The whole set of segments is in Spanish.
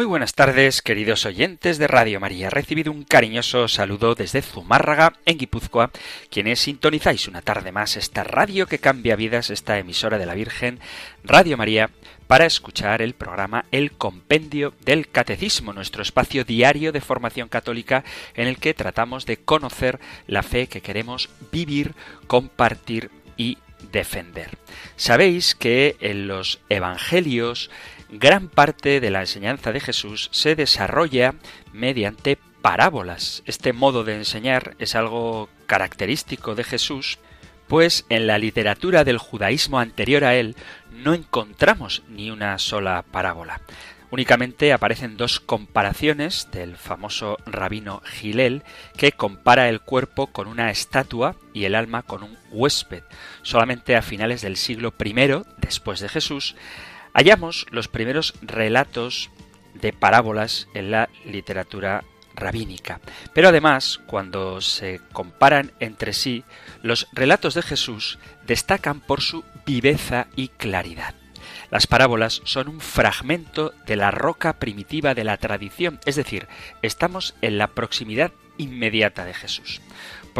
Muy buenas tardes, queridos oyentes de Radio María. Recibido un cariñoso saludo desde Zumárraga, en Guipúzcoa, quienes sintonizáis una tarde más esta radio que cambia vidas, esta emisora de la Virgen, Radio María, para escuchar el programa El Compendio del Catecismo, nuestro espacio diario de formación católica en el que tratamos de conocer la fe que queremos vivir, compartir y defender. Sabéis que en los Evangelios gran parte de la enseñanza de Jesús se desarrolla mediante parábolas. Este modo de enseñar es algo característico de Jesús, pues en la literatura del judaísmo anterior a él no encontramos ni una sola parábola. Únicamente aparecen dos comparaciones del famoso rabino Gilel, que compara el cuerpo con una estatua y el alma con un huésped. Solamente a finales del siglo I después de Jesús hallamos los primeros relatos de parábolas en la literatura rabínica. Pero además, cuando se comparan entre sí, los relatos de Jesús destacan por su viveza y claridad. Las parábolas son un fragmento de la roca primitiva de la tradición, es decir, estamos en la proximidad inmediata de Jesús.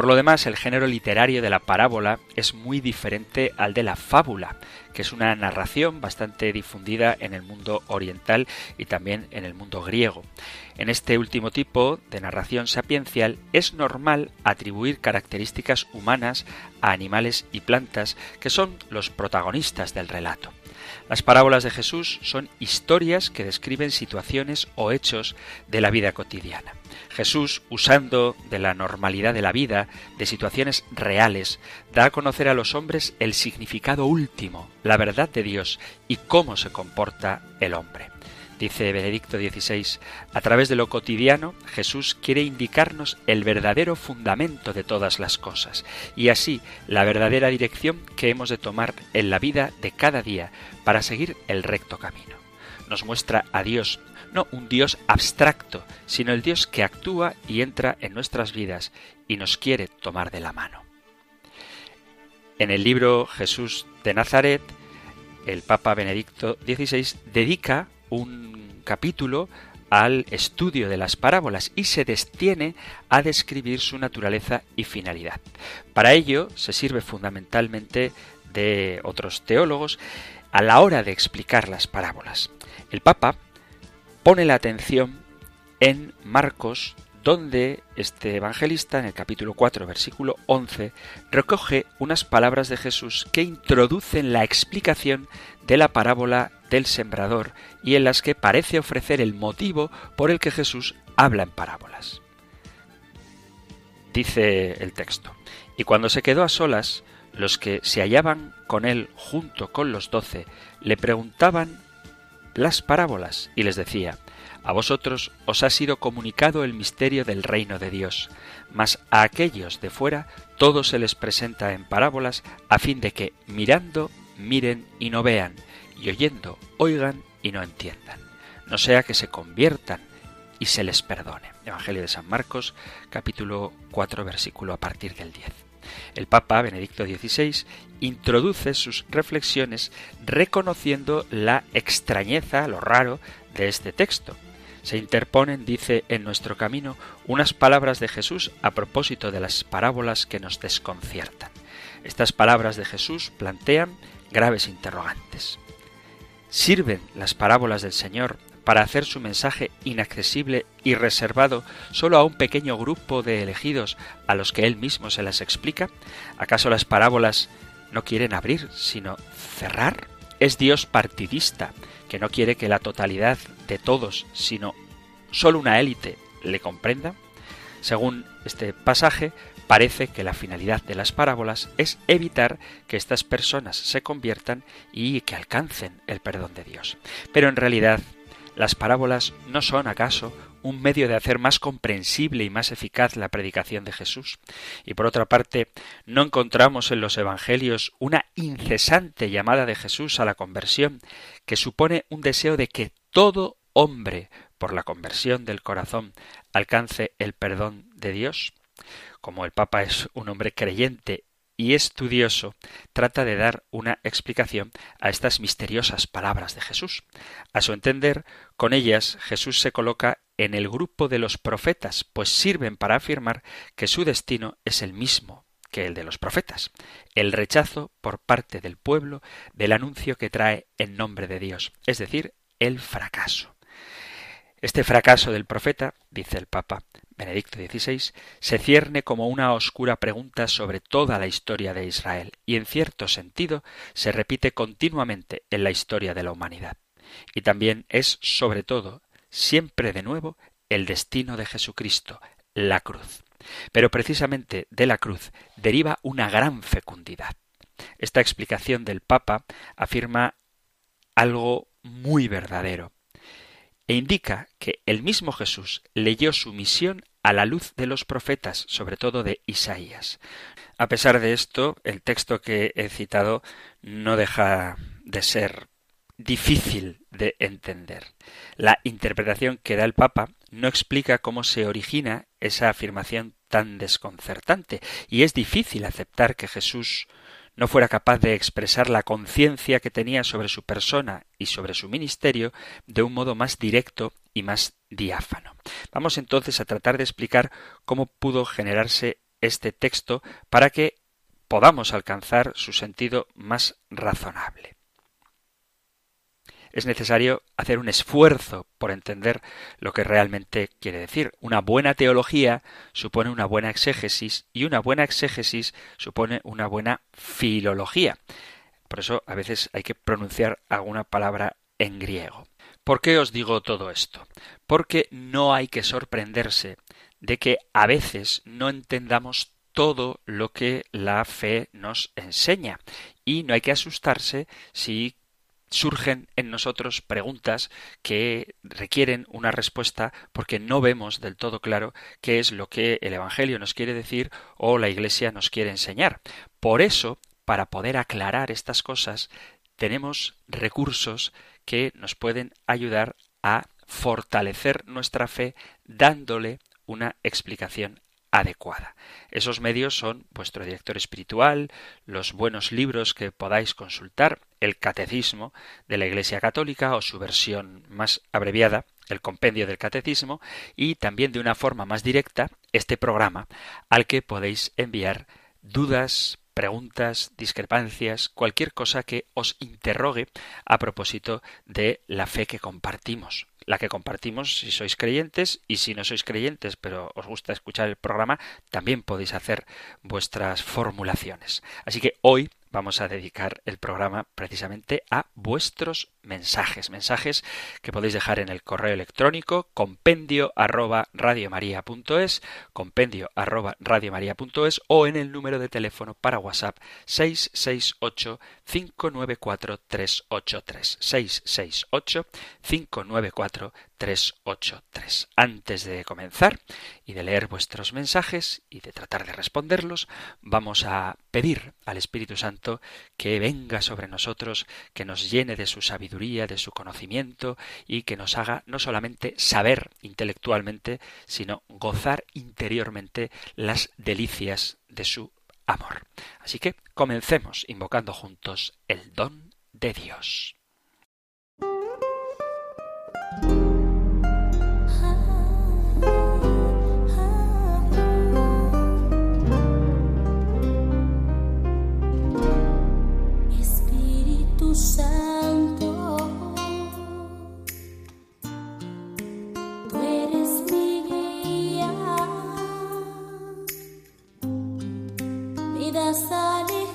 Por lo demás, el género literario de la parábola es muy diferente al de la fábula, que es una narración bastante difundida en el mundo oriental y también en el mundo griego. En este último tipo de narración sapiencial es normal atribuir características humanas a animales y plantas que son los protagonistas del relato. Las parábolas de Jesús son historias que describen situaciones o hechos de la vida cotidiana. Jesús, usando de la normalidad de la vida, de situaciones reales, da a conocer a los hombres el significado último, la verdad de Dios y cómo se comporta el hombre. Dice Benedicto XVI, a través de lo cotidiano Jesús quiere indicarnos el verdadero fundamento de todas las cosas y así la verdadera dirección que hemos de tomar en la vida de cada día para seguir el recto camino. Nos muestra a Dios, no un Dios abstracto, sino el Dios que actúa y entra en nuestras vidas y nos quiere tomar de la mano. En el libro Jesús de Nazaret, el Papa Benedicto XVI dedica un capítulo al estudio de las parábolas y se destiene a describir su naturaleza y finalidad. Para ello se sirve fundamentalmente de otros teólogos a la hora de explicar las parábolas. El Papa pone la atención en Marcos donde este evangelista, en el capítulo 4, versículo 11, recoge unas palabras de Jesús que introducen la explicación de la parábola del sembrador y en las que parece ofrecer el motivo por el que Jesús habla en parábolas. Dice el texto, y cuando se quedó a solas, los que se hallaban con él junto con los doce le preguntaban las parábolas y les decía, a vosotros os ha sido comunicado el misterio del reino de Dios, mas a aquellos de fuera todo se les presenta en parábolas a fin de que mirando miren y no vean, y oyendo oigan y no entiendan, no sea que se conviertan y se les perdone. Evangelio de San Marcos, capítulo 4, versículo a partir del 10. El Papa Benedicto XVI introduce sus reflexiones reconociendo la extrañeza, lo raro, de este texto. Se interponen, dice, en nuestro camino unas palabras de Jesús a propósito de las parábolas que nos desconciertan. Estas palabras de Jesús plantean graves interrogantes. ¿Sirven las parábolas del Señor para hacer su mensaje inaccesible y reservado solo a un pequeño grupo de elegidos a los que él mismo se las explica? ¿Acaso las parábolas no quieren abrir, sino cerrar? ¿Es Dios partidista, que no quiere que la totalidad de todos, sino solo una élite, le comprenda? Según este pasaje, parece que la finalidad de las parábolas es evitar que estas personas se conviertan y que alcancen el perdón de Dios. Pero en realidad, las parábolas no son acaso un medio de hacer más comprensible y más eficaz la predicación de Jesús. Y por otra parte, no encontramos en los Evangelios una incesante llamada de Jesús a la conversión, que supone un deseo de que todo hombre, por la conversión del corazón, alcance el perdón de Dios. Como el Papa es un hombre creyente y estudioso, trata de dar una explicación a estas misteriosas palabras de Jesús. A su entender, con ellas Jesús se coloca en el grupo de los profetas, pues sirven para afirmar que su destino es el mismo que el de los profetas, el rechazo por parte del pueblo del anuncio que trae en nombre de Dios, es decir, el fracaso. Este fracaso del profeta, dice el Papa Benedicto XVI, se cierne como una oscura pregunta sobre toda la historia de Israel y en cierto sentido se repite continuamente en la historia de la humanidad. Y también es, sobre todo, siempre de nuevo, el destino de Jesucristo, la cruz. Pero precisamente de la cruz deriva una gran fecundidad. Esta explicación del Papa afirma algo muy verdadero e indica que el mismo Jesús leyó su misión a la luz de los profetas, sobre todo de Isaías. A pesar de esto, el texto que he citado no deja de ser difícil de entender. La interpretación que da el Papa no explica cómo se origina esa afirmación tan desconcertante, y es difícil aceptar que Jesús no fuera capaz de expresar la conciencia que tenía sobre su persona y sobre su ministerio de un modo más directo y más diáfano. Vamos entonces a tratar de explicar cómo pudo generarse este texto para que podamos alcanzar su sentido más razonable es necesario hacer un esfuerzo por entender lo que realmente quiere decir. Una buena teología supone una buena exégesis y una buena exégesis supone una buena filología. Por eso a veces hay que pronunciar alguna palabra en griego. ¿Por qué os digo todo esto? Porque no hay que sorprenderse de que a veces no entendamos todo lo que la fe nos enseña. Y no hay que asustarse si surgen en nosotros preguntas que requieren una respuesta porque no vemos del todo claro qué es lo que el Evangelio nos quiere decir o la Iglesia nos quiere enseñar. Por eso, para poder aclarar estas cosas, tenemos recursos que nos pueden ayudar a fortalecer nuestra fe dándole una explicación adecuada. Esos medios son vuestro director espiritual, los buenos libros que podáis consultar, el Catecismo de la Iglesia Católica o su versión más abreviada, el Compendio del Catecismo, y también de una forma más directa este programa al que podéis enviar dudas, preguntas, discrepancias, cualquier cosa que os interrogue a propósito de la fe que compartimos la que compartimos si sois creyentes y si no sois creyentes pero os gusta escuchar el programa, también podéis hacer vuestras formulaciones. Así que hoy vamos a dedicar el programa precisamente a vuestros mensajes, mensajes que podéis dejar en el correo electrónico compendio arroba radiomaria.es, compendio arroba radiomaria.es o en el número de teléfono para WhatsApp 668 594 383 668 594 383. Antes de comenzar y de leer vuestros mensajes y de tratar de responderlos, vamos a pedir al Espíritu Santo que venga sobre nosotros, que nos llene de su sabiduría, de su conocimiento y que nos haga no solamente saber intelectualmente, sino gozar interiormente las delicias de su amor. Así que comencemos invocando juntos el don de Dios. Cuando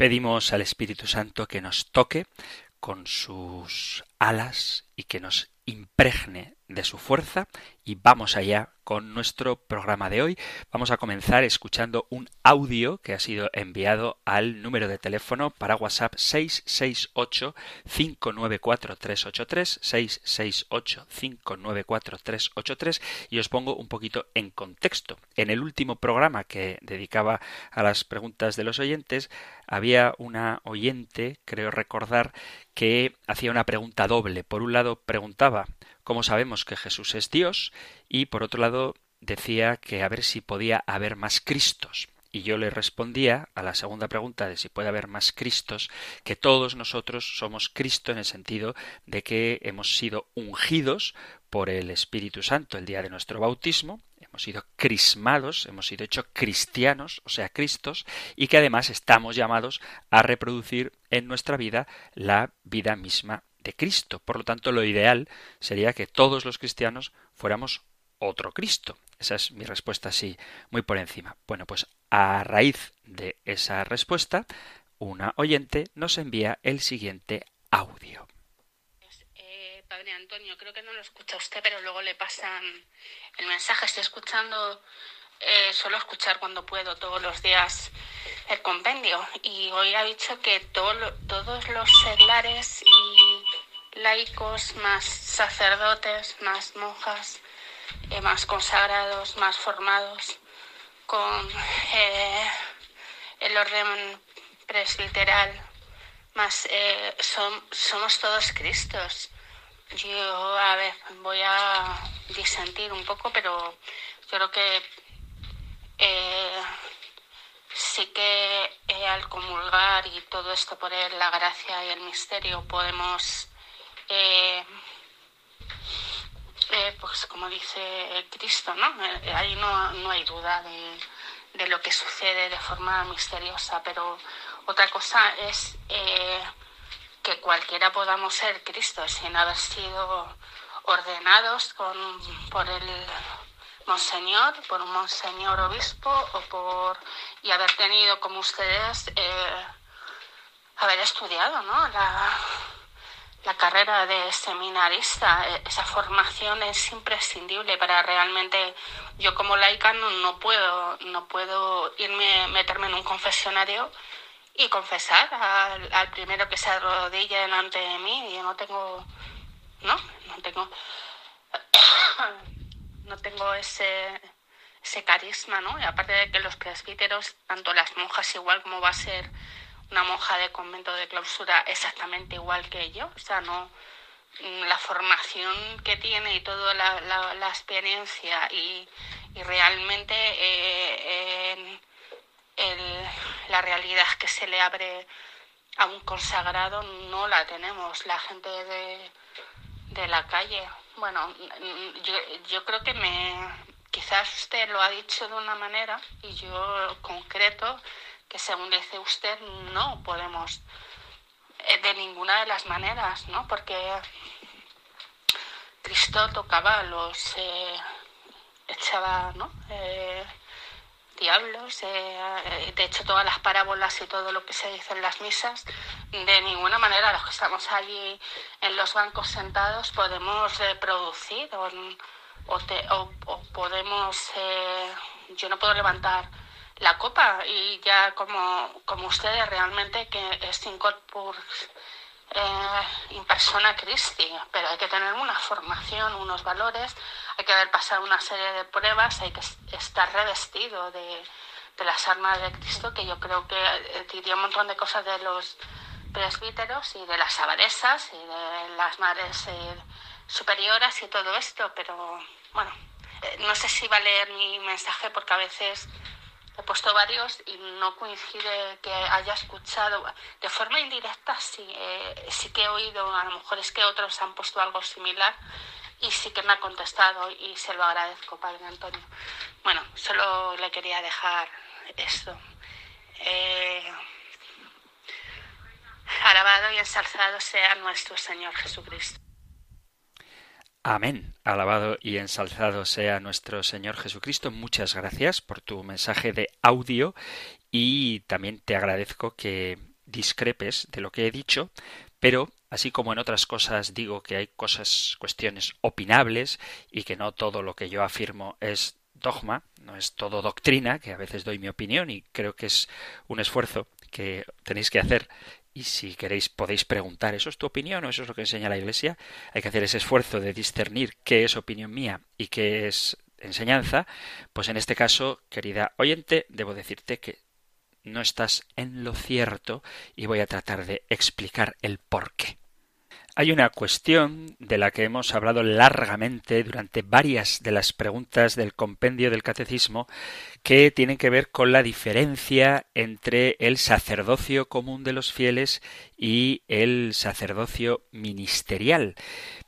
Pedimos al Espíritu Santo que nos toque con sus alas y que nos impregne de su fuerza y vamos allá con nuestro programa de hoy. Vamos a comenzar escuchando un audio que ha sido enviado al número de teléfono para WhatsApp 668 594 383 668 594 383 y os pongo un poquito en contexto. En el último programa que dedicaba a las preguntas de los oyentes había una oyente, creo recordar, que hacía una pregunta doble. Por un lado preguntaba cómo sabemos que Jesús es Dios y por otro lado decía que a ver si podía haber más Cristos. Y yo le respondía a la segunda pregunta de si puede haber más Cristos, que todos nosotros somos Cristo en el sentido de que hemos sido ungidos por el Espíritu Santo el día de nuestro bautismo, hemos sido crismados, hemos sido hechos cristianos, o sea, Cristos, y que además estamos llamados a reproducir en nuestra vida la vida misma de Cristo. Por lo tanto, lo ideal sería que todos los cristianos fuéramos otro Cristo. Esa es mi respuesta así, muy por encima. Bueno, pues a raíz de esa respuesta, una oyente nos envía el siguiente audio. Eh, padre Antonio, creo que no lo escucha usted, pero luego le pasan el mensaje. Estoy escuchando, eh, suelo escuchar cuando puedo todos los días el compendio y hoy ha dicho que todos los seglares y laicos, más sacerdotes, más monjas, eh, más consagrados, más formados, con eh, el orden presbiteral, más eh, somos todos Cristos. Yo, a ver, voy a disentir un poco, pero yo creo que sí que al comulgar y todo esto por la gracia y el misterio podemos eh, eh, pues como dice Cristo, ¿no? Eh, ahí no, no hay duda de, de, lo que sucede de forma misteriosa, pero otra cosa es que cualquiera podamos ser Cristo sin haber sido ordenados con, por el monseñor, por un monseñor obispo o por y haber tenido como ustedes haber estudiado, ¿no? La, la carrera de seminarista, e, esa formación es imprescindible para realmente, yo como laica no, puedo, no puedo irme, meterme en un confesionario y confesar al, primero que se arrodille delante de mí. Yo no tengo, no, no tengo, no tengo ese, ese carisma, ¿no? Y aparte de que los presbíteros, tanto las monjas igual como va a ser una monja de convento de clausura exactamente igual que yo, o sea, no mm, la formación que tiene y toda la, la, experiencia y, y realmente eh, el, la realidad que se le abre a un consagrado no la tenemos la gente de, de la calle. Bueno, mm, yo, yo creo que me quizás usted lo ha dicho de una manera y yo concreto que según dice usted no podemos eh, de ninguna de las maneras, ¿no? Porque Cristo tocaba los eh, echaba, ¿no? Eh, diablos, de hecho todas las parábolas y todo lo que se dice en las misas, de ninguna manera los que estamos allí en los bancos sentados podemos reproducir o, o, o podemos, yo no puedo levantar la copa y ya como, como ustedes realmente que es incorpor eh, in persona Christi, pero hay que tener una formación, unos valores, hay que haber pasado una serie de pruebas, hay que estar revestido de, de las armas de Cristo, que yo creo que eh, diría un montón de cosas de los presbíteros y de las abadesas y de las madres eh, superioras y todo esto, pero bueno, eh, no sé si va a leer mi mensaje porque a veces he puesto varios y no coincide que haya escuchado de forma indirecta, sí, eh, sí que he oído, a lo mejor es que otros han puesto algo similar y sí que me ha contestado y se lo agradezco, Padre Antonio. Bueno, solo le quería dejar esto. Eh, alabado y ensalzado sea nuestro Señor Jesucristo. Amén. Alabado y ensalzado sea nuestro Señor Jesucristo. Muchas gracias por tu mensaje de audio y también te agradezco que discrepes de lo que he dicho, pero así como en otras cosas digo que hay cosas, cuestiones opinables y que no todo lo que yo afirmo es dogma, no es todo doctrina, que a veces doy mi opinión y creo que es un esfuerzo que tenéis que hacer y si queréis podéis preguntar, ¿eso es tu opinión o eso es lo que enseña la Iglesia? Hay que hacer ese esfuerzo de discernir qué es opinión mía y qué es enseñanza. Pues en este caso, querida oyente, debo decirte que no estás en lo cierto y voy a tratar de explicar el por qué. Hay una cuestión de la que hemos hablado largamente durante varias de las preguntas del compendio del catecismo que tienen que ver con la diferencia entre el sacerdocio común de los fieles y el sacerdocio ministerial.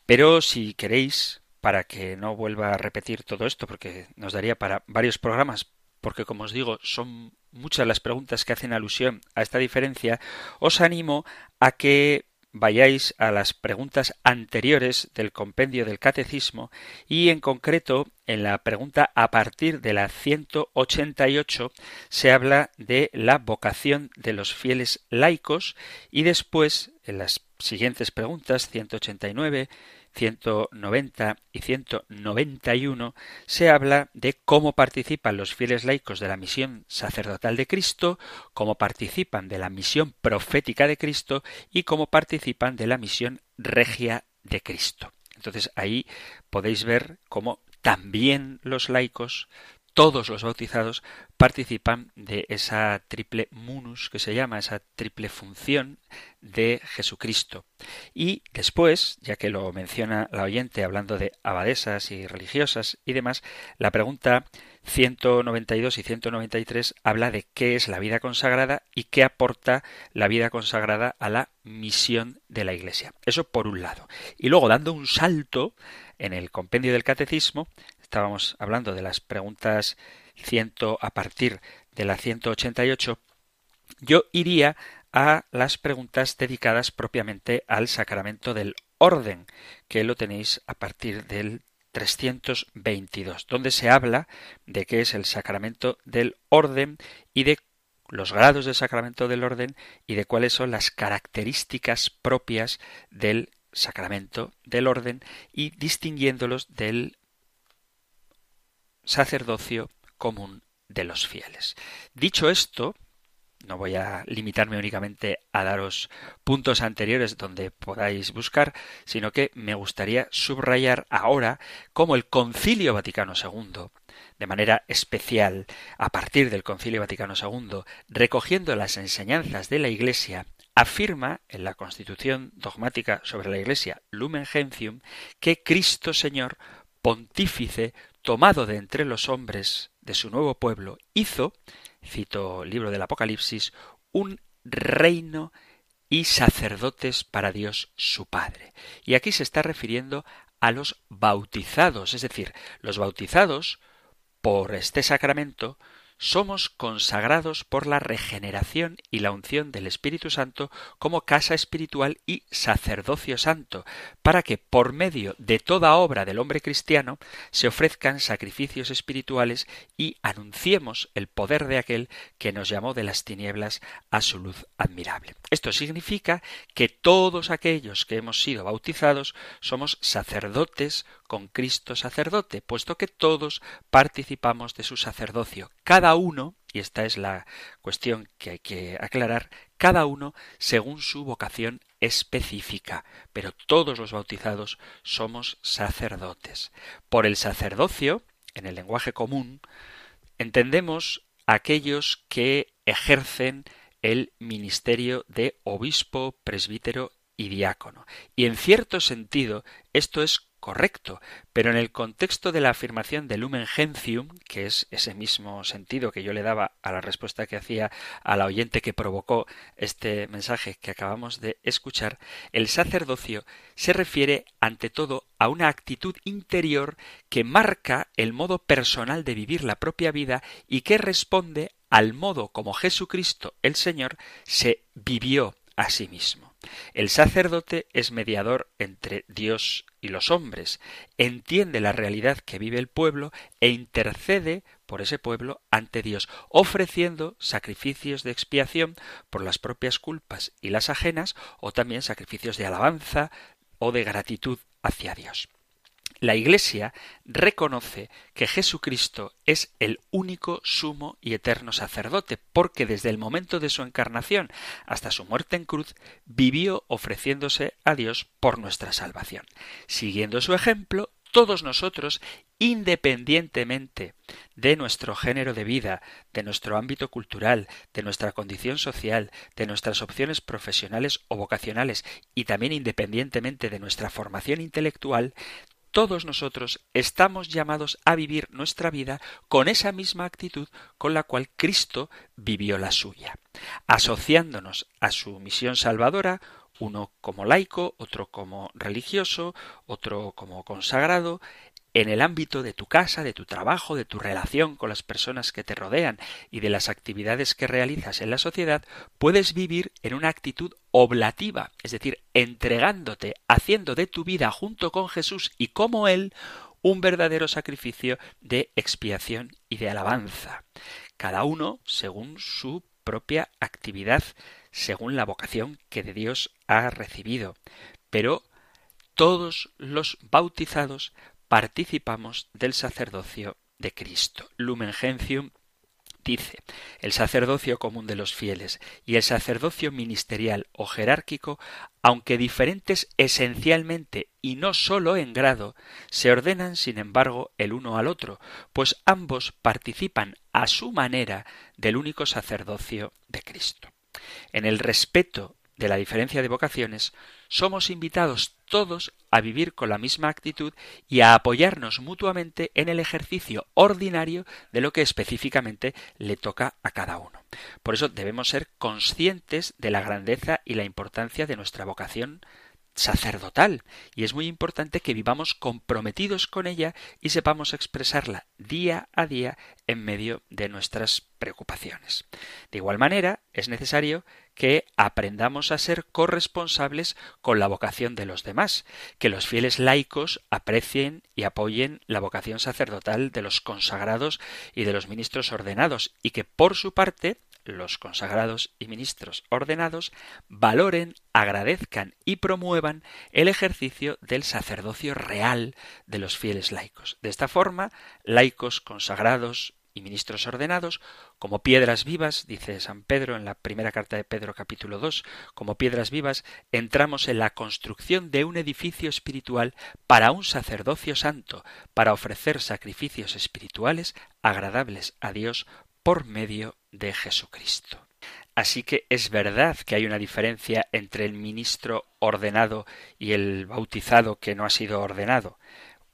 Pero si queréis, para que no vuelva a repetir todo esto, porque nos daría para varios programas, porque como os digo, son muchas las preguntas que hacen alusión a esta diferencia, os animo a que vayáis a las preguntas anteriores del compendio del catecismo y en concreto en la pregunta a partir de la 188 se habla de la vocación de los fieles laicos y después en las siguientes preguntas 189 190 y 191 se habla de cómo participan los fieles laicos de la misión sacerdotal de Cristo, cómo participan de la misión profética de Cristo y cómo participan de la misión regia de Cristo. Entonces ahí podéis ver cómo también los laicos todos los bautizados participan de esa triple munus que se llama, esa triple función de Jesucristo. Y después, ya que lo menciona la oyente hablando de abadesas y religiosas y demás, la pregunta 192 y 193 habla de qué es la vida consagrada y qué aporta la vida consagrada a la misión de la Iglesia. Eso por un lado. Y luego, dando un salto en el compendio del catecismo, estábamos hablando de las preguntas ciento a partir de la 188, yo iría a las preguntas dedicadas propiamente al sacramento del orden, que lo tenéis a partir del 322, donde se habla de qué es el sacramento del orden y de los grados del sacramento del orden y de cuáles son las características propias del sacramento del orden y distinguiéndolos del sacerdocio común de los fieles. Dicho esto, no voy a limitarme únicamente a daros puntos anteriores donde podáis buscar, sino que me gustaría subrayar ahora cómo el Concilio Vaticano II, de manera especial a partir del Concilio Vaticano II, recogiendo las enseñanzas de la Iglesia, afirma en la Constitución dogmática sobre la Iglesia Lumen Gentium que Cristo Señor pontífice tomado de entre los hombres de su nuevo pueblo, hizo, cito libro del Apocalipsis, un reino y sacerdotes para Dios su Padre. Y aquí se está refiriendo a los bautizados, es decir, los bautizados por este sacramento somos consagrados por la regeneración y la unción del Espíritu Santo como casa espiritual y sacerdocio santo, para que por medio de toda obra del hombre cristiano se ofrezcan sacrificios espirituales y anunciemos el poder de aquel que nos llamó de las tinieblas a su luz admirable. Esto significa que todos aquellos que hemos sido bautizados somos sacerdotes con Cristo sacerdote, puesto que todos participamos de su sacerdocio. Cada uno, y esta es la cuestión que hay que aclarar, cada uno según su vocación específica, pero todos los bautizados somos sacerdotes. Por el sacerdocio, en el lenguaje común, entendemos aquellos que ejercen el ministerio de obispo, presbítero y diácono. Y en cierto sentido esto es correcto, pero en el contexto de la afirmación de lumen gentium, que es ese mismo sentido que yo le daba a la respuesta que hacía a la oyente que provocó este mensaje que acabamos de escuchar, el sacerdocio se refiere ante todo a una actitud interior que marca el modo personal de vivir la propia vida y que responde al modo como Jesucristo el Señor se vivió a sí mismo. El sacerdote es mediador entre Dios y los hombres, entiende la realidad que vive el pueblo e intercede por ese pueblo ante Dios, ofreciendo sacrificios de expiación por las propias culpas y las ajenas, o también sacrificios de alabanza o de gratitud hacia Dios. La Iglesia reconoce que Jesucristo es el único sumo y eterno sacerdote, porque desde el momento de su encarnación hasta su muerte en cruz vivió ofreciéndose a Dios por nuestra salvación. Siguiendo su ejemplo, todos nosotros, independientemente de nuestro género de vida, de nuestro ámbito cultural, de nuestra condición social, de nuestras opciones profesionales o vocacionales, y también independientemente de nuestra formación intelectual, todos nosotros estamos llamados a vivir nuestra vida con esa misma actitud con la cual Cristo vivió la suya, asociándonos a su misión salvadora, uno como laico, otro como religioso, otro como consagrado, en el ámbito de tu casa, de tu trabajo, de tu relación con las personas que te rodean y de las actividades que realizas en la sociedad, puedes vivir en una actitud oblativa, es decir, entregándote, haciendo de tu vida junto con Jesús y como Él un verdadero sacrificio de expiación y de alabanza. Cada uno según su propia actividad, según la vocación que de Dios ha recibido. Pero todos los bautizados participamos del sacerdocio de Cristo. Lumen Gentium dice el sacerdocio común de los fieles y el sacerdocio ministerial o jerárquico, aunque diferentes esencialmente y no sólo en grado, se ordenan sin embargo el uno al otro, pues ambos participan a su manera del único sacerdocio de Cristo. En el respeto de la diferencia de vocaciones, somos invitados todos a vivir con la misma actitud y a apoyarnos mutuamente en el ejercicio ordinario de lo que específicamente le toca a cada uno. Por eso debemos ser conscientes de la grandeza y la importancia de nuestra vocación sacerdotal y es muy importante que vivamos comprometidos con ella y sepamos expresarla día a día en medio de nuestras preocupaciones. De igual manera, es necesario que aprendamos a ser corresponsables con la vocación de los demás, que los fieles laicos aprecien y apoyen la vocación sacerdotal de los consagrados y de los ministros ordenados, y que por su parte los consagrados y ministros ordenados valoren, agradezcan y promuevan el ejercicio del sacerdocio real de los fieles laicos. De esta forma, laicos, consagrados, y ministros ordenados, como piedras vivas, dice San Pedro en la primera carta de Pedro capítulo 2, como piedras vivas, entramos en la construcción de un edificio espiritual para un sacerdocio santo, para ofrecer sacrificios espirituales agradables a Dios por medio de Jesucristo. Así que es verdad que hay una diferencia entre el ministro ordenado y el bautizado que no ha sido ordenado,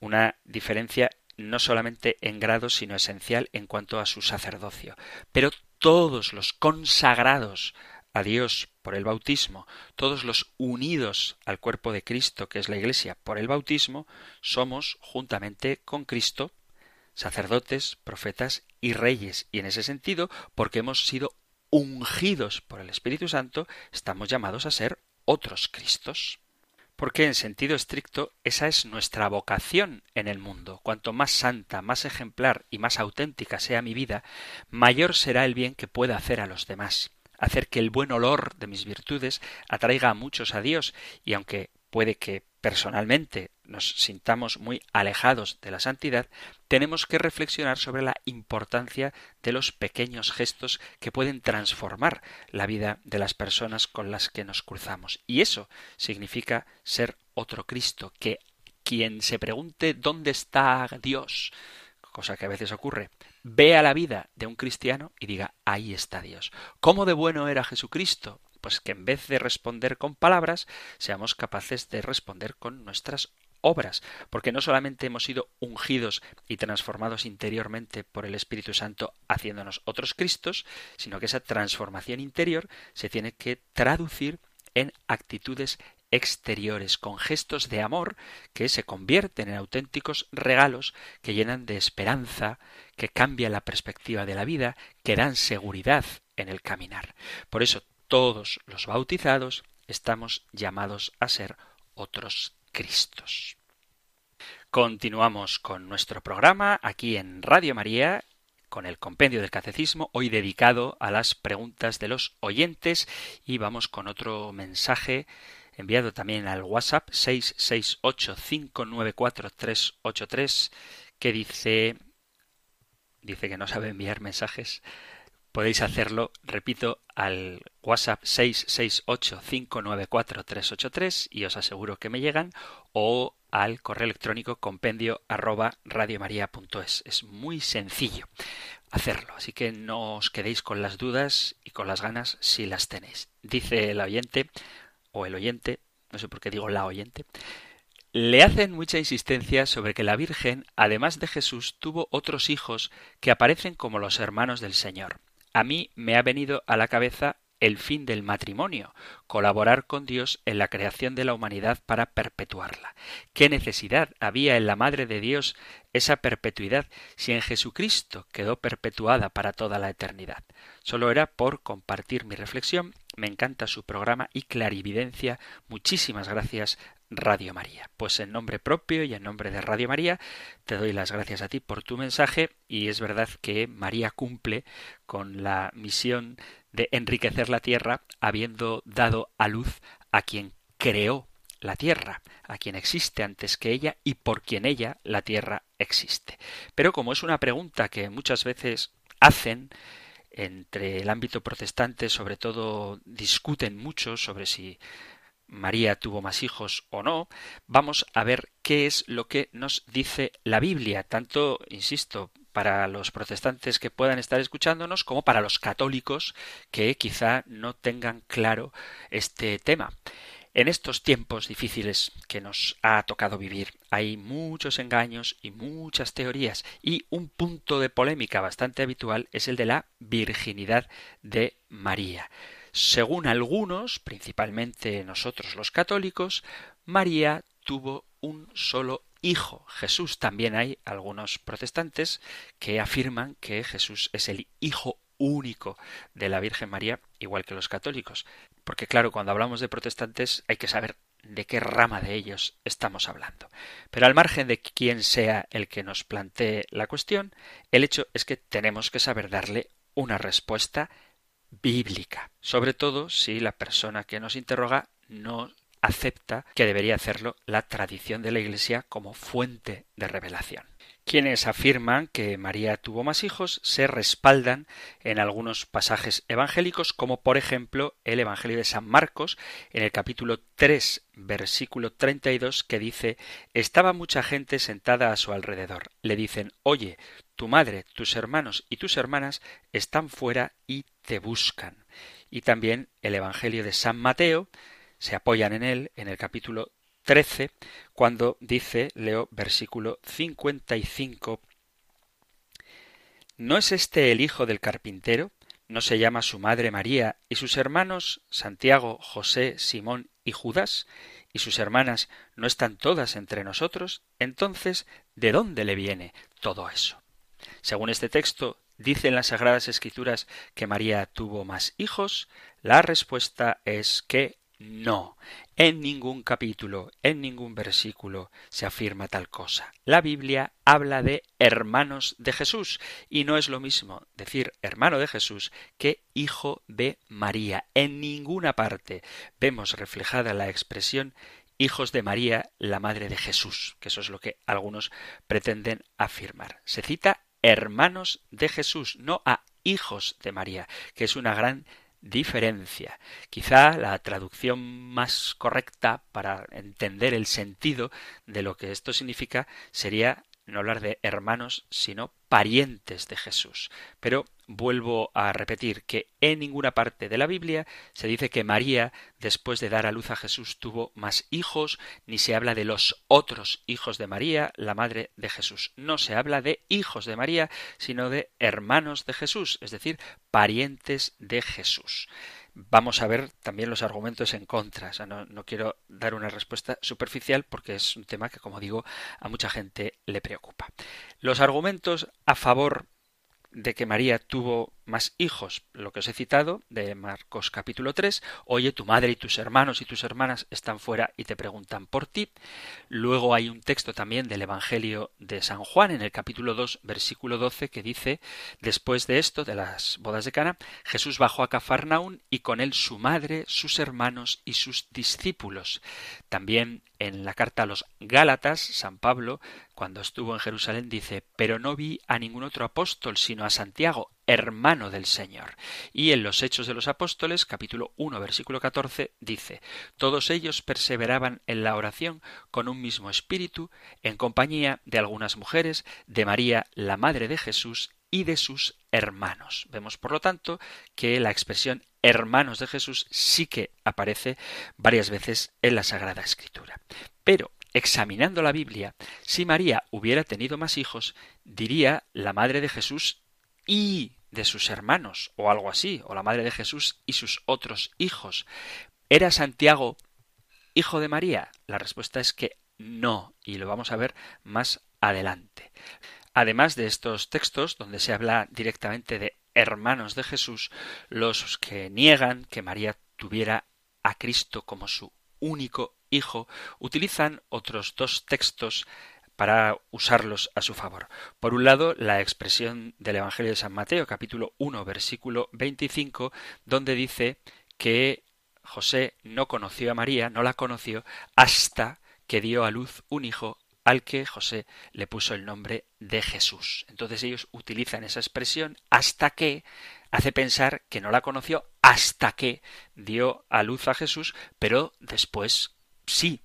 una diferencia no solamente en grado, sino esencial en cuanto a su sacerdocio. Pero todos los consagrados a Dios por el bautismo, todos los unidos al cuerpo de Cristo, que es la Iglesia, por el bautismo, somos, juntamente con Cristo, sacerdotes, profetas y reyes. Y en ese sentido, porque hemos sido ungidos por el Espíritu Santo, estamos llamados a ser otros Cristos porque en sentido estricto esa es nuestra vocación en el mundo. Cuanto más santa, más ejemplar y más auténtica sea mi vida, mayor será el bien que pueda hacer a los demás. hacer que el buen olor de mis virtudes atraiga a muchos a Dios y aunque puede que personalmente nos sintamos muy alejados de la santidad, tenemos que reflexionar sobre la importancia de los pequeños gestos que pueden transformar la vida de las personas con las que nos cruzamos. Y eso significa ser otro Cristo, que quien se pregunte dónde está Dios, cosa que a veces ocurre, vea la vida de un cristiano y diga, ahí está Dios. ¿Cómo de bueno era Jesucristo? Pues que en vez de responder con palabras, seamos capaces de responder con nuestras obras, porque no solamente hemos sido ungidos y transformados interiormente por el Espíritu Santo haciéndonos otros Cristos, sino que esa transformación interior se tiene que traducir en actitudes exteriores, con gestos de amor que se convierten en auténticos regalos que llenan de esperanza, que cambian la perspectiva de la vida, que dan seguridad en el caminar. Por eso todos los bautizados estamos llamados a ser otros Cristos. Continuamos con nuestro programa aquí en Radio María con el compendio del catecismo, hoy dedicado a las preguntas de los oyentes y vamos con otro mensaje enviado también al WhatsApp 668-594-383 que dice dice que no sabe enviar mensajes podéis hacerlo, repito, al WhatsApp 668-594-383 y os aseguro que me llegan, o al correo electrónico compendio arroba radiomaria.es. Es muy sencillo hacerlo, así que no os quedéis con las dudas y con las ganas si las tenéis. Dice el oyente, o el oyente, no sé por qué digo la oyente, le hacen mucha insistencia sobre que la Virgen, además de Jesús, tuvo otros hijos que aparecen como los hermanos del Señor a mí me ha venido a la cabeza el fin del matrimonio, colaborar con Dios en la creación de la humanidad para perpetuarla. ¿Qué necesidad había en la Madre de Dios esa perpetuidad si en Jesucristo quedó perpetuada para toda la eternidad? Solo era por compartir mi reflexión. Me encanta su programa y clarividencia. Muchísimas gracias Radio María. Pues en nombre propio y en nombre de Radio María te doy las gracias a ti por tu mensaje y es verdad que María cumple con la misión de enriquecer la tierra habiendo dado a luz a quien creó la tierra, a quien existe antes que ella y por quien ella la tierra existe. Pero como es una pregunta que muchas veces hacen entre el ámbito protestante, sobre todo discuten mucho sobre si María tuvo más hijos o no, vamos a ver qué es lo que nos dice la Biblia, tanto, insisto, para los protestantes que puedan estar escuchándonos como para los católicos que quizá no tengan claro este tema. En estos tiempos difíciles que nos ha tocado vivir hay muchos engaños y muchas teorías y un punto de polémica bastante habitual es el de la virginidad de María. Según algunos, principalmente nosotros los católicos, María tuvo un solo hijo, Jesús. También hay algunos protestantes que afirman que Jesús es el hijo único de la Virgen María, igual que los católicos. Porque claro, cuando hablamos de protestantes hay que saber de qué rama de ellos estamos hablando. Pero al margen de quién sea el que nos plantee la cuestión, el hecho es que tenemos que saber darle una respuesta bíblica, sobre todo si la persona que nos interroga no acepta que debería hacerlo la tradición de la Iglesia como fuente de revelación. Quienes afirman que María tuvo más hijos se respaldan en algunos pasajes evangélicos, como por ejemplo el Evangelio de San Marcos, en el capítulo 3, versículo 32, que dice Estaba mucha gente sentada a su alrededor. Le dicen Oye, tu madre, tus hermanos y tus hermanas están fuera y te buscan. Y también el Evangelio de San Mateo, se apoyan en él en el capítulo 13, cuando dice, leo versículo 55, ¿No es este el hijo del carpintero? ¿No se llama su madre María y sus hermanos Santiago, José, Simón y Judas? ¿Y sus hermanas no están todas entre nosotros? Entonces, ¿de dónde le viene todo eso? Según este texto, ¿dicen las Sagradas Escrituras que María tuvo más hijos? La respuesta es que No, en ningún capítulo, en ningún versículo se afirma tal cosa. La Biblia habla de hermanos de Jesús y no es lo mismo decir hermano de Jesús que hijo de María. En ninguna parte vemos reflejada la expresión hijos de María, la madre de Jesús, que eso es lo que algunos pretenden afirmar. Se cita hermanos de Jesús, no a hijos de María, que es una gran diferencia. Quizá la traducción más correcta para entender el sentido de lo que esto significa sería no hablar de hermanos, sino parientes de Jesús. Pero vuelvo a repetir que en ninguna parte de la Biblia se dice que María, después de dar a luz a Jesús, tuvo más hijos, ni se habla de los otros hijos de María, la madre de Jesús. No se habla de hijos de María, sino de hermanos de Jesús, es decir, parientes de Jesús vamos a ver también los argumentos en contra. no, quiero dar una respuesta superficial porque es un tema que, como digo, a mucha gente le preocupa. Los argumentos a favor de que María tuvo más hijos, lo que os he citado de Marcos capítulo 3, oye, tu madre y tus hermanos y tus hermanas están fuera y te preguntan por ti. Luego hay un texto también del Evangelio de San Juan en el capítulo 2, versículo 12, que dice, después de esto, de las bodas de Cana, Jesús bajó a Cafarnaún y con él su madre, sus hermanos y sus discípulos. También en la carta a los Gálatas, San Pablo, cuando estuvo en Jerusalén, dice, pero no vi a ningún otro apóstol sino a Santiago, hermano del Señor. Y en los Hechos de los Apóstoles, capítulo 1, versículo 14, dice, Todos ellos perseveraban en la oración con un mismo espíritu, en compañía de algunas mujeres, de María, la Madre de Jesús, y de sus hermanos. Vemos, por lo tanto, que la expresión hermanos de Jesús sí que aparece varias veces en la Sagrada Escritura. Pero, examinando la Biblia, si María hubiera tenido más hijos, diría la Madre de Jesús y de sus hermanos, o algo así, o la Madre de Jesús y sus otros hijos. ¿Era Santiago hijo de María? La respuesta es que no, y lo vamos a ver más adelante. Además de estos textos donde se habla directamente de hermanos de Jesús, los que niegan que María tuviera a Cristo como su único hijo, utilizan otros dos textos para usarlos a su favor. Por un lado, la expresión del Evangelio de San Mateo, capítulo 1, versículo 25, donde dice que José no conoció a María, no la conoció, hasta que dio a luz un hijo al que José le puso el nombre de Jesús. Entonces ellos utilizan esa expresión hasta que hace pensar que no la conoció hasta que dio a luz a Jesús, pero después sí.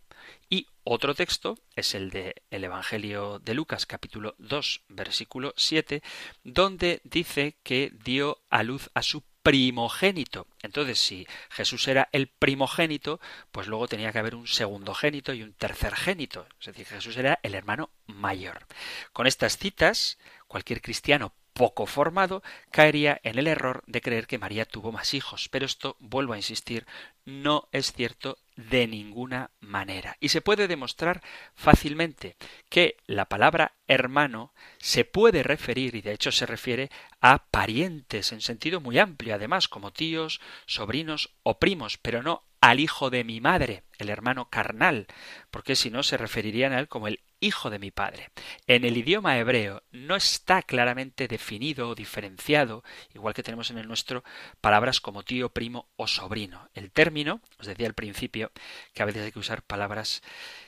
Otro texto es el de el Evangelio de Lucas capítulo 2 versículo 7, donde dice que dio a luz a su primogénito. Entonces, si Jesús era el primogénito, pues luego tenía que haber un segundo génito y un tercer génito. Es decir, Jesús era el hermano mayor. Con estas citas, cualquier cristiano poco formado caería en el error de creer que María tuvo más hijos. Pero esto, vuelvo a insistir, no es cierto de ninguna manera. Y se puede demostrar fácilmente que la palabra hermano se puede referir, y de hecho se refiere, a parientes en sentido muy amplio, además como tíos, sobrinos o primos, pero no al hijo de mi madre, el hermano carnal, porque si no se referirían a él como el hijo de mi padre. En el idioma hebreo no está claramente definido o diferenciado, igual que tenemos en el nuestro, palabras como tío, primo o sobrino. El término, os decía al principio, que a veces hay que usar palabras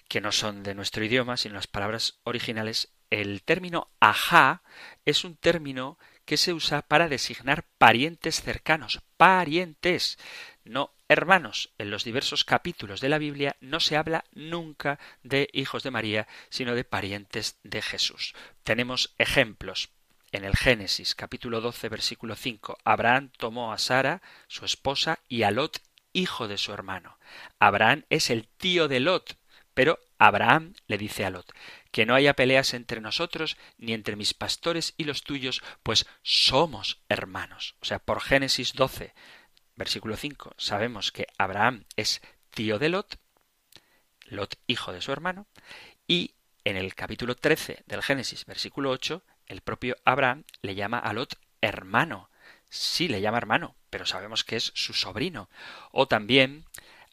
que no son de nuestro idioma, sino las palabras originales, el término ajá es un término que se usa para designar parientes cercanos, parientes, no hermanos. En los diversos capítulos de la Biblia no se habla nunca de hijos de María, sino de parientes de Jesús. Tenemos ejemplos. En el Génesis capítulo 12 versículo 5, Abraham tomó a Sara, su esposa, y a Lot, hijo de su hermano. Abraham es el tío de Lot, pero Abraham le dice a Lot, que no haya peleas entre nosotros ni entre mis pastores y los tuyos, pues somos hermanos. O sea, por Génesis 12, versículo 5, sabemos que Abraham es tío de Lot, Lot hijo de su hermano, y en el capítulo 13 del Génesis, versículo 8, el propio Abraham le llama a Lot hermano. Sí, le llama hermano, pero sabemos que es su sobrino. O también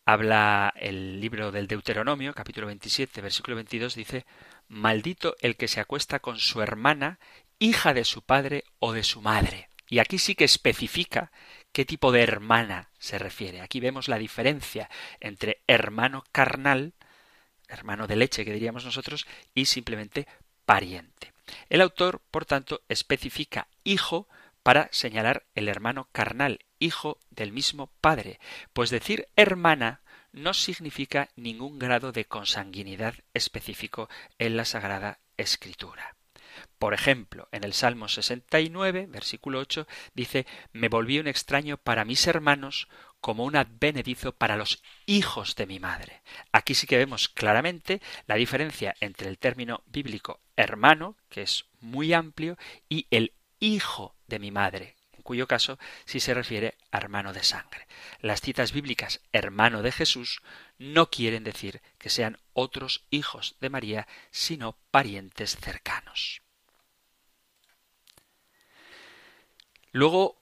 habla el libro del Deuteronomio, capítulo 27, versículo 22, dice, Maldito el que se acuesta con su hermana, hija de su padre o de su madre. Y aquí sí que especifica qué tipo de hermana se refiere. Aquí vemos la diferencia entre hermano carnal, hermano de leche que diríamos nosotros, y simplemente pariente. El autor, por tanto, especifica hijo para señalar el hermano carnal, hijo del mismo padre, pues decir hermana no significa ningún grado de consanguinidad específico en la Sagrada Escritura. Por ejemplo, en el Salmo 69, versículo 8, dice Me volví un extraño para mis hermanos como un advenedizo para los hijos de mi madre. Aquí sí que vemos claramente la diferencia entre el término bíblico hermano, que es muy amplio, y el hijo de mi madre, en cuyo caso sí se refiere a hermano de sangre. Las citas bíblicas hermano de Jesús no quieren decir que sean otros hijos de María, sino parientes cercanos. Luego,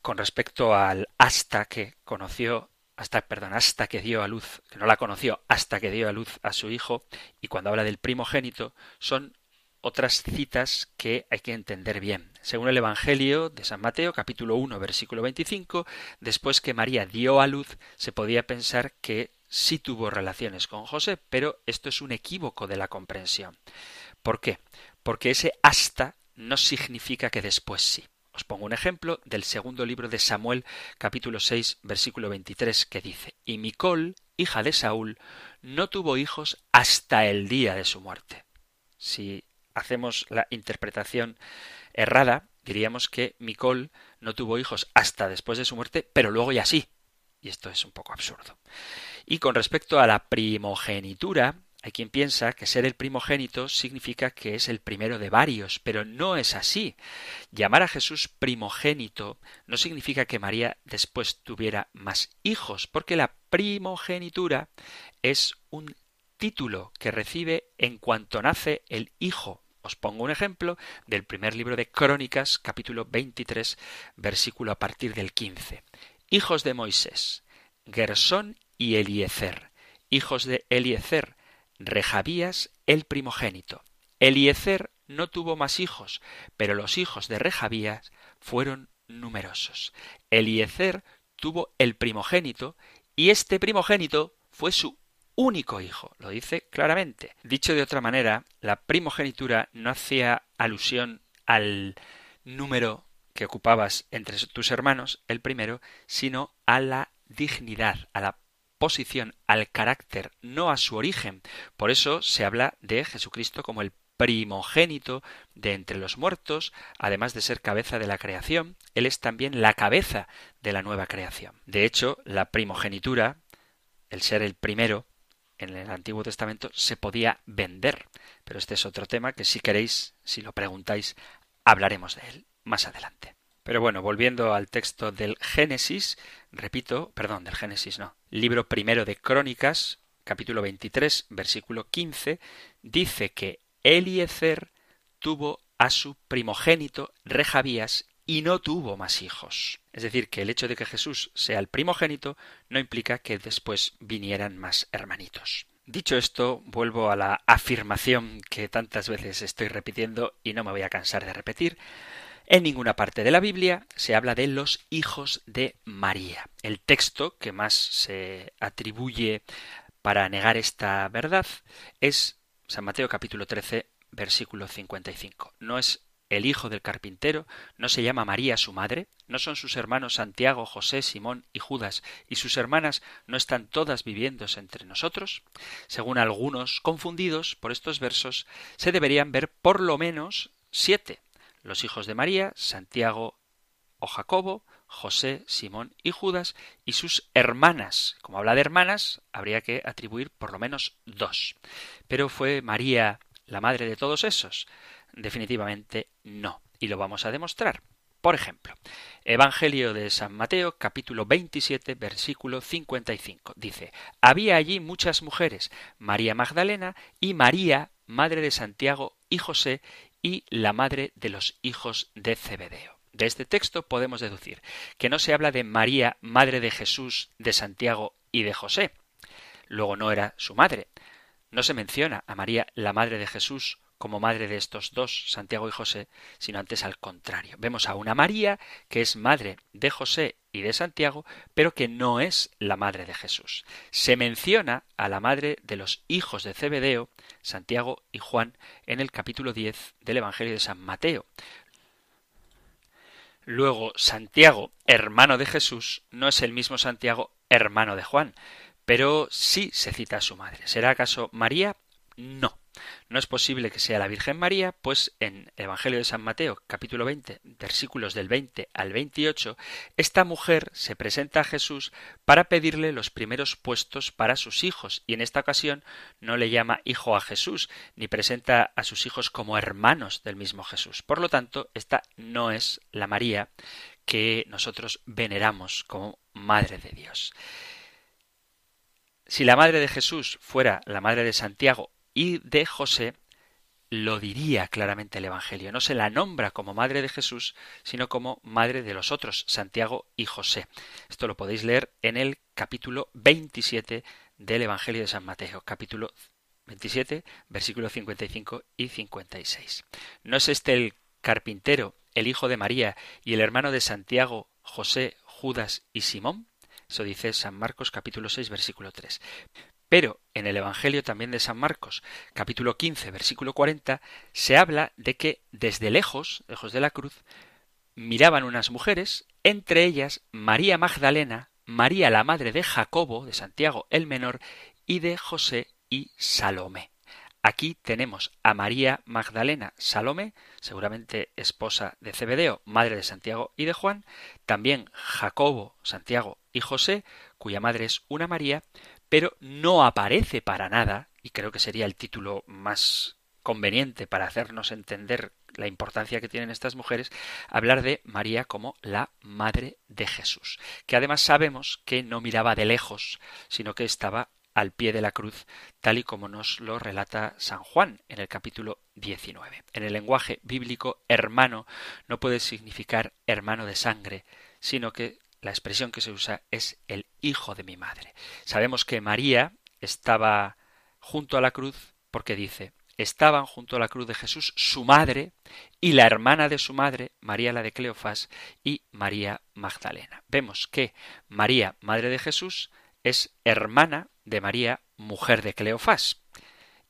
con respecto al hasta que conoció, hasta, perdón, hasta que dio a luz, que no la conoció, hasta que dio a luz a su hijo, y cuando habla del primogénito, son otras citas que hay que entender bien. Según el Evangelio de San Mateo, capítulo 1, versículo 25, después que María dio a luz, se podía pensar que sí tuvo relaciones con José, pero esto es un equívoco de la comprensión. ¿Por qué? Porque ese hasta no significa que después sí. Os pongo un ejemplo del segundo libro de Samuel, capítulo 6, versículo 23, que dice, Y Micol, hija de Saúl, no tuvo hijos hasta el día de su muerte. Si hacemos la interpretación errada, diríamos que Micol no tuvo hijos hasta después de su muerte, pero luego ya sí. Y esto es un poco absurdo. Y con respecto a la primogenitura, hay quien piensa que ser el primogénito significa que es el primero de varios, pero no es así. Llamar a Jesús primogénito no significa que María después tuviera más hijos, porque la primogenitura es un título que recibe en cuanto nace el hijo. Os pongo un ejemplo del primer libro de Crónicas, capítulo 23, versículo a partir del 15. Hijos de Moisés, Gersón y Eliezer. Hijos de Eliezer, Rejabías el primogénito. Eliezer no tuvo más hijos, pero los hijos de Rejabías fueron numerosos. Eliezer tuvo el primogénito y este primogénito fue su único hijo, lo dice claramente. Dicho de otra manera, la primogenitura no hacía alusión al número que ocupabas entre tus hermanos, el primero, sino a la dignidad, a la posición al carácter, no a su origen. Por eso se habla de Jesucristo como el primogénito de entre los muertos, además de ser cabeza de la creación, Él es también la cabeza de la nueva creación. De hecho, la primogenitura, el ser el primero, en el Antiguo Testamento se podía vender, pero este es otro tema que si queréis, si lo preguntáis, hablaremos de él más adelante. Pero bueno, volviendo al texto del Génesis, repito, perdón, del Génesis no, libro primero de Crónicas, capítulo 23, versículo 15, dice que Eliezer tuvo a su primogénito Rejabías y no tuvo más hijos. Es decir, que el hecho de que Jesús sea el primogénito no implica que después vinieran más hermanitos. Dicho esto, vuelvo a la afirmación que tantas veces estoy repitiendo y no me voy a cansar de repetir. En ninguna parte de la Biblia se habla de los hijos de María. El texto que más se atribuye para negar esta verdad es San Mateo capítulo 13 versículo 55. No es el hijo del carpintero, no se llama María su madre, no son sus hermanos Santiago, José, Simón y Judas, y sus hermanas no están todas viviéndose entre nosotros. Según algunos confundidos por estos versos, se deberían ver por lo menos siete los hijos de María, Santiago o Jacobo, José, Simón y Judas, y sus hermanas. Como habla de hermanas, habría que atribuir por lo menos dos. Pero fue María la madre de todos esos. Definitivamente no. Y lo vamos a demostrar. Por ejemplo, Evangelio de San Mateo, capítulo 27, versículo 55. Dice, había allí muchas mujeres, María Magdalena y María, madre de Santiago y José, y la madre de los hijos de Zebedeo. De este texto podemos deducir que no se habla de María, madre de Jesús, de Santiago y de José. Luego no era su madre. No se menciona a María, la madre de Jesús, como madre de estos dos, Santiago y José, sino antes al contrario. Vemos a una María que es madre de José y de Santiago, pero que no es la madre de Jesús. Se menciona a la madre de los hijos de Zebedeo, Santiago y Juan, en el capítulo 10 del Evangelio de San Mateo. Luego, Santiago, hermano de Jesús, no es el mismo Santiago, hermano de Juan, pero sí se cita a su madre. ¿Será acaso María? No. No es posible que sea la Virgen María, pues en el Evangelio de San Mateo, capítulo 20, versículos del 20 al 28, esta mujer se presenta a Jesús para pedirle los primeros puestos para sus hijos, y en esta ocasión no le llama hijo a Jesús, ni presenta a sus hijos como hermanos del mismo Jesús. Por lo tanto, esta no es la María que nosotros veneramos como Madre de Dios. Si la madre de Jesús fuera la madre de Santiago y de José lo diría claramente el Evangelio. No se la nombra como madre de Jesús, sino como madre de los otros, Santiago y José. Esto lo podéis leer en el capítulo 27 del Evangelio de San Mateo, capítulo 27, versículos 55 y 56. ¿No es este el carpintero, el hijo de María y el hermano de Santiago, José, Judas y Simón? Eso dice San Marcos capítulo 6, versículo 3. Pero en el Evangelio también de San Marcos, capítulo 15, versículo 40, se habla de que desde lejos, lejos de la cruz, miraban unas mujeres, entre ellas María Magdalena, María la madre de Jacobo, de Santiago el menor, y de José y Salomé. Aquí tenemos a María Magdalena Salomé, seguramente esposa de Cebedeo, madre de Santiago y de Juan, también Jacobo, Santiago y José, cuya madre es una María, pero no aparece para nada, y creo que sería el título más conveniente para hacernos entender la importancia que tienen estas mujeres, hablar de María como la Madre de Jesús, que además sabemos que no miraba de lejos, sino que estaba al pie de la cruz, tal y como nos lo relata San Juan en el capítulo 19. En el lenguaje bíblico, hermano no puede significar hermano de sangre, sino que la expresión que se usa es el hijo de mi madre. Sabemos que María estaba junto a la cruz porque dice, estaban junto a la cruz de Jesús su madre y la hermana de su madre, María la de Cleofás, y María Magdalena. Vemos que María, madre de Jesús, es hermana de María, mujer de Cleofás.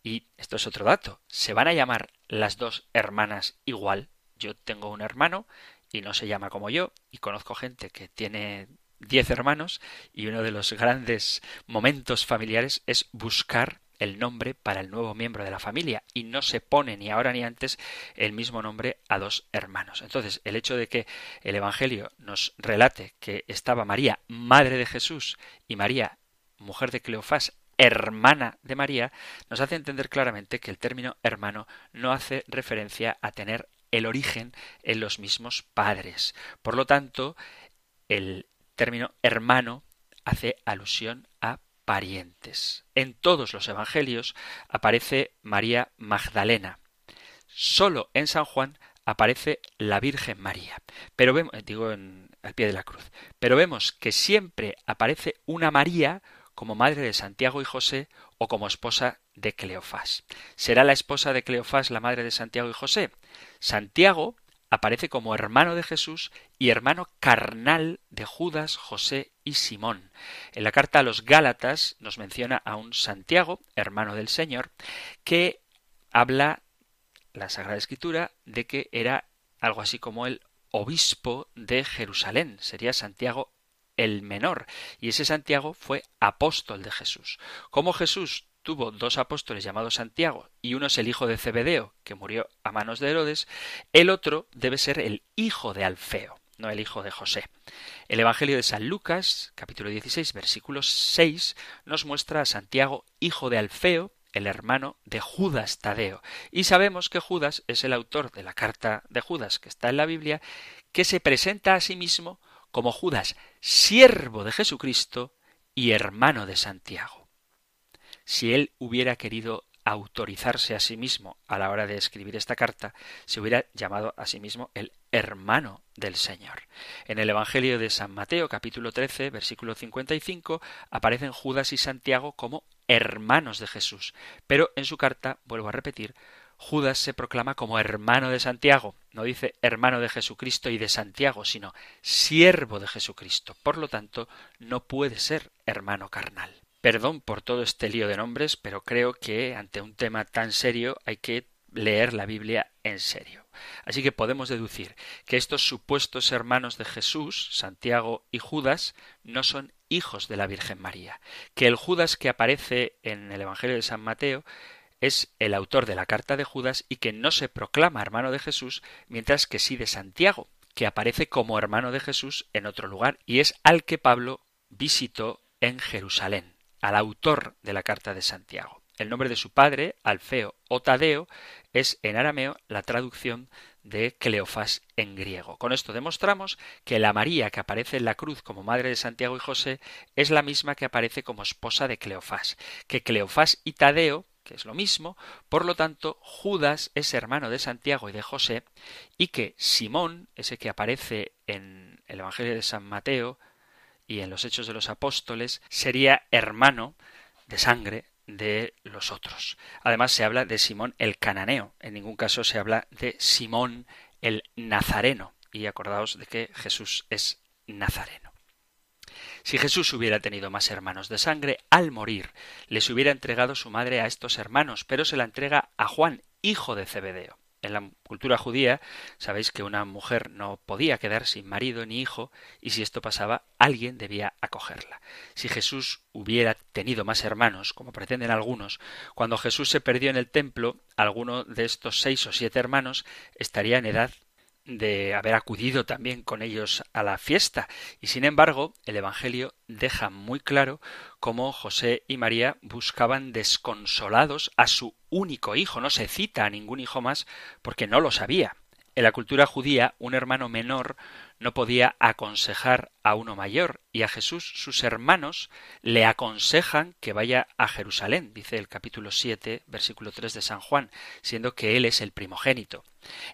Y esto es otro dato. ¿Se van a llamar las dos hermanas igual? Yo tengo un hermano y no se llama como yo, y conozco gente que tiene diez hermanos, y uno de los grandes momentos familiares es buscar el nombre para el nuevo miembro de la familia y no se pone ni ahora ni antes el mismo nombre a dos hermanos. Entonces, el hecho de que el Evangelio nos relate que estaba María, madre de Jesús, y María, mujer de Cleofás, hermana de María, nos hace entender claramente que el término hermano no hace referencia a tener el origen en los mismos padres. Por lo tanto, el término hermano hace alusión a parientes. En todos los evangelios aparece María Magdalena. Solo en San Juan aparece la Virgen María. Pero vemos, digo en, al pie de la cruz. Pero vemos que siempre aparece una María como madre de Santiago y José o como esposa de Cleofás. ¿Será la esposa de Cleofás la madre de Santiago y José? Santiago aparece como hermano de Jesús y hermano carnal de Judas, José y Simón. En la carta a los Gálatas nos menciona a un Santiago, hermano del Señor, que habla la Sagrada Escritura de que era algo así como el obispo de Jerusalén, sería Santiago el menor, y ese Santiago fue apóstol de Jesús. Como Jesús tuvo dos apóstoles llamados Santiago, y uno es el hijo de Zebedeo, que murió a manos de Herodes, el otro debe ser el hijo de Alfeo, no el hijo de José. El Evangelio de San Lucas, capítulo 16, versículo 6, nos muestra a Santiago, hijo de Alfeo, el hermano de Judas Tadeo. Y sabemos que Judas es el autor de la carta de Judas que está en la Biblia, que se presenta a sí mismo como Judas, siervo de Jesucristo y hermano de Santiago si él hubiera querido autorizarse a sí mismo a la hora de escribir esta carta, se hubiera llamado a sí mismo el hermano del Señor. En el Evangelio de San Mateo capítulo 13 versículo 55 aparecen Judas y Santiago como hermanos de Jesús, pero en su carta, vuelvo a repetir, Judas se proclama como hermano de Santiago, no dice hermano de Jesucristo y de Santiago, sino siervo de Jesucristo. Por lo tanto, no puede ser hermano carnal. Perdón por todo este lío de nombres, pero creo que ante un tema tan serio hay que leer la Biblia en serio. Así que podemos deducir que estos supuestos hermanos de Jesús, Santiago y Judas, no son hijos de la Virgen María, que el Judas que aparece en el Evangelio de San Mateo es el autor de la carta de Judas y que no se proclama hermano de Jesús, mientras que sí de Santiago, que aparece como hermano de Jesús en otro lugar y es al que Pablo visitó en Jerusalén, al autor de la carta de Santiago. El nombre de su padre, Alfeo o Tadeo, es en arameo la traducción de Cleofás en griego. Con esto demostramos que la María que aparece en la cruz como madre de Santiago y José es la misma que aparece como esposa de Cleofás, que Cleofás y Tadeo que es lo mismo, por lo tanto Judas es hermano de Santiago y de José, y que Simón, ese que aparece en el Evangelio de San Mateo y en los Hechos de los Apóstoles, sería hermano de sangre de los otros. Además se habla de Simón el cananeo, en ningún caso se habla de Simón el nazareno, y acordaos de que Jesús es nazareno. Si Jesús hubiera tenido más hermanos de sangre, al morir les hubiera entregado su madre a estos hermanos, pero se la entrega a Juan, hijo de Zebedeo. En la cultura judía sabéis que una mujer no podía quedar sin marido ni hijo y si esto pasaba alguien debía acogerla. Si Jesús hubiera tenido más hermanos, como pretenden algunos, cuando Jesús se perdió en el templo, alguno de estos seis o siete hermanos estaría en edad de haber acudido también con ellos a la fiesta. Y sin embargo, el Evangelio deja muy claro cómo José y María buscaban desconsolados a su único hijo. No se cita a ningún hijo más porque no lo sabía. En la cultura judía, un hermano menor no podía aconsejar a uno mayor, y a Jesús sus hermanos le aconsejan que vaya a Jerusalén, dice el capítulo 7, versículo 3 de San Juan, siendo que él es el primogénito.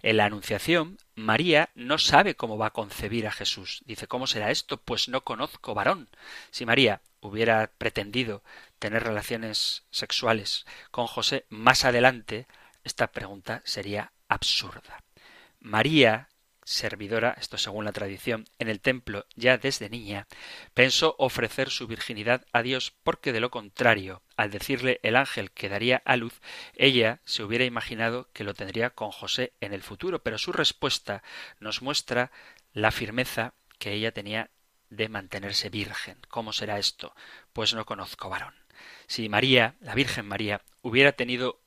En la Anunciación, María no sabe cómo va a concebir a Jesús. Dice, ¿cómo será esto? Pues no conozco varón. Si María hubiera pretendido tener relaciones sexuales con José más adelante, esta pregunta sería absurda. María, servidora, esto según la tradición, en el templo ya desde niña, pensó ofrecer su virginidad a Dios porque de lo contrario, al decirle el ángel que daría a luz, ella se hubiera imaginado que lo tendría con José en el futuro, pero su respuesta nos muestra la firmeza que ella tenía de mantenerse virgen. ¿Cómo será esto? Pues no conozco varón. Si María, la Virgen María, hubiera tenido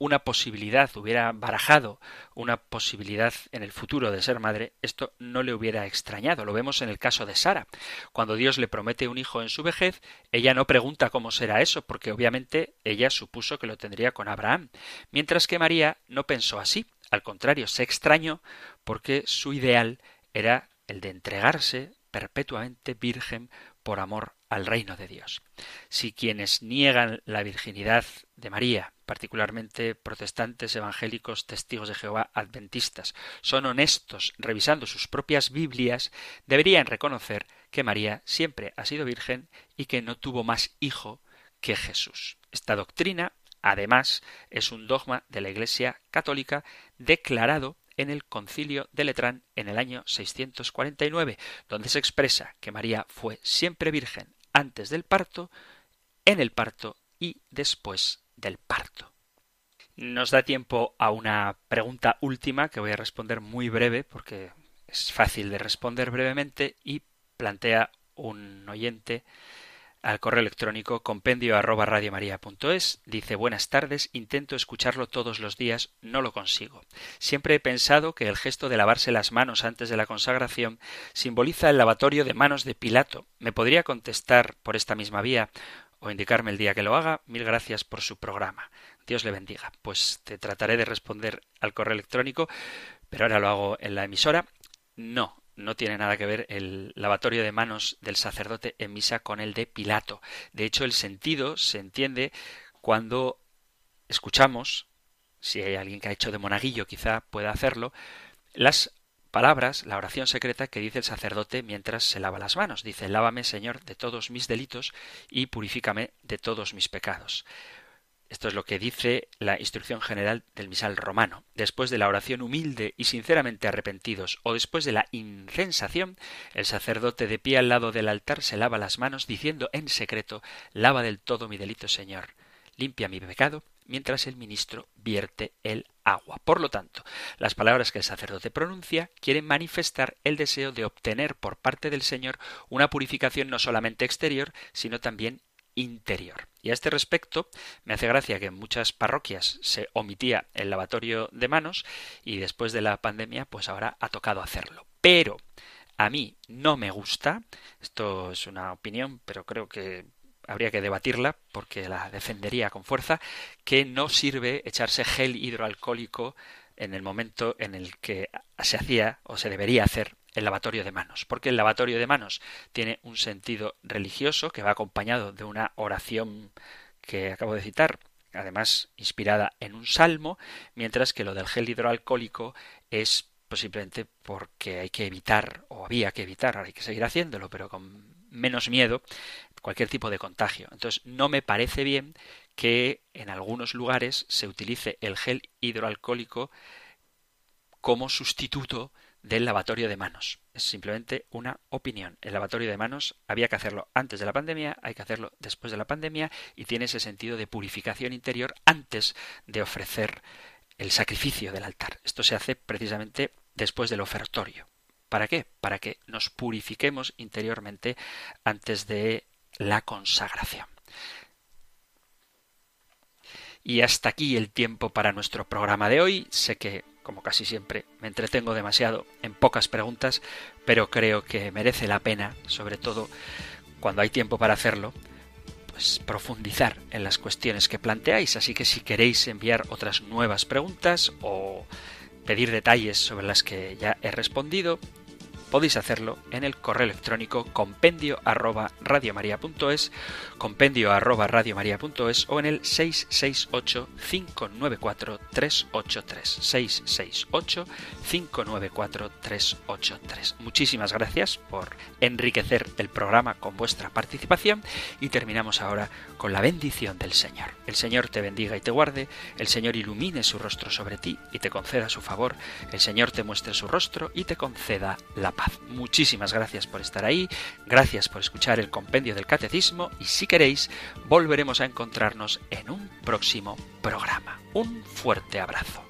una posibilidad, hubiera barajado una posibilidad en el futuro de ser madre, esto no le hubiera extrañado. Lo vemos en el caso de Sara. Cuando Dios le promete un hijo en su vejez, ella no pregunta cómo será eso, porque obviamente ella supuso que lo tendría con Abraham, mientras que María no pensó así. Al contrario, se extrañó porque su ideal era el de entregarse perpetuamente virgen por amor al reino de Dios. Si quienes niegan la virginidad de María, particularmente protestantes, evangélicos, testigos de Jehová, adventistas, son honestos revisando sus propias Biblias, deberían reconocer que María siempre ha sido virgen y que no tuvo más hijo que Jesús. Esta doctrina, además, es un dogma de la Iglesia católica declarado en el concilio de Letrán en el año 649, donde se expresa que María fue siempre virgen antes del parto, en el parto y después del parto. Nos da tiempo a una pregunta última que voy a responder muy breve porque es fácil de responder brevemente y plantea un oyente al correo electrónico compendio arroba radiomaria.es. Dice buenas tardes, intento escucharlo todos los días, no lo consigo. Siempre he pensado que el gesto de lavarse las manos antes de la consagración simboliza el lavatorio de manos de Pilato. ¿Me podría contestar por esta misma vía o indicarme el día que lo haga? Mil gracias por su programa. Dios le bendiga. Pues te trataré de responder al correo electrónico, pero ahora lo hago en la emisora. No, no tiene nada que ver el lavatorio de manos del sacerdote en misa con el de Pilato. De hecho, el sentido se entiende cuando escuchamos, si hay alguien que ha hecho de monaguillo quizá pueda hacerlo, las palabras, la oración secreta que dice el sacerdote mientras se lava las manos. Dice, lávame, Señor, de todos mis delitos y purifícame de todos mis pecados. Esto es lo que dice la instrucción general del misal romano. Después de la oración humilde y sinceramente arrepentidos, o después de la incensación, el sacerdote de pie al lado del altar se lava las manos diciendo en secreto, lava del todo mi delito, Señor, limpia mi pecado, mientras el ministro vierte el agua. Por lo tanto, las palabras que el sacerdote pronuncia quieren manifestar el deseo de obtener por parte del Señor una purificación no solamente exterior, sino también interior. Y a este respecto, me hace gracia que en muchas parroquias se omitía el lavatorio de manos y después de la pandemia, pues ahora ha tocado hacerlo. Pero a mí no me gusta, esto es una opinión, pero creo que habría que debatirla porque la defendería con fuerza, que no sirve echarse gel hidroalcohólico en el momento en el que se hacía o se debería hacer el lavatorio de manos, porque el lavatorio de manos tiene un sentido religioso que va acompañado de una oración que acabo de citar, además inspirada en un salmo, mientras que lo del gel hidroalcohólico es posiblemente porque hay que evitar, o había que evitar, ahora hay que seguir haciéndolo, pero con menos miedo, cualquier tipo de contagio. Entonces, no me parece bien que en algunos lugares se utilice el gel hidroalcohólico como sustituto del lavatorio de manos. Es simplemente una opinión. El lavatorio de manos había que hacerlo antes de la pandemia, hay que hacerlo después de la pandemia y tiene ese sentido de purificación interior antes de ofrecer el sacrificio del altar. Esto se hace precisamente después del ofertorio. ¿Para qué? Para que nos purifiquemos interiormente antes de la consagración. Y hasta aquí el tiempo para nuestro programa de hoy. Sé que como casi siempre, me entretengo demasiado en pocas preguntas, pero creo que merece la pena, sobre todo cuando hay tiempo para hacerlo, pues profundizar en las cuestiones que planteáis. Así que si queréis enviar otras nuevas preguntas o pedir detalles sobre las que ya he respondido, podéis hacerlo en el correo electrónico compendio arroba radiomaria.es, compendio arroba radiomaria.es o en el 668 594 383 668 594 383. Muchísimas gracias por enriquecer el programa con vuestra participación y terminamos ahora con la bendición del Señor. El Señor te bendiga y te guarde, el Señor ilumine su rostro sobre ti y te conceda su favor, el Señor te muestre su rostro y te conceda la Muchísimas gracias por estar ahí, gracias por escuchar el compendio del catecismo y si queréis volveremos a encontrarnos en un próximo programa. Un fuerte abrazo.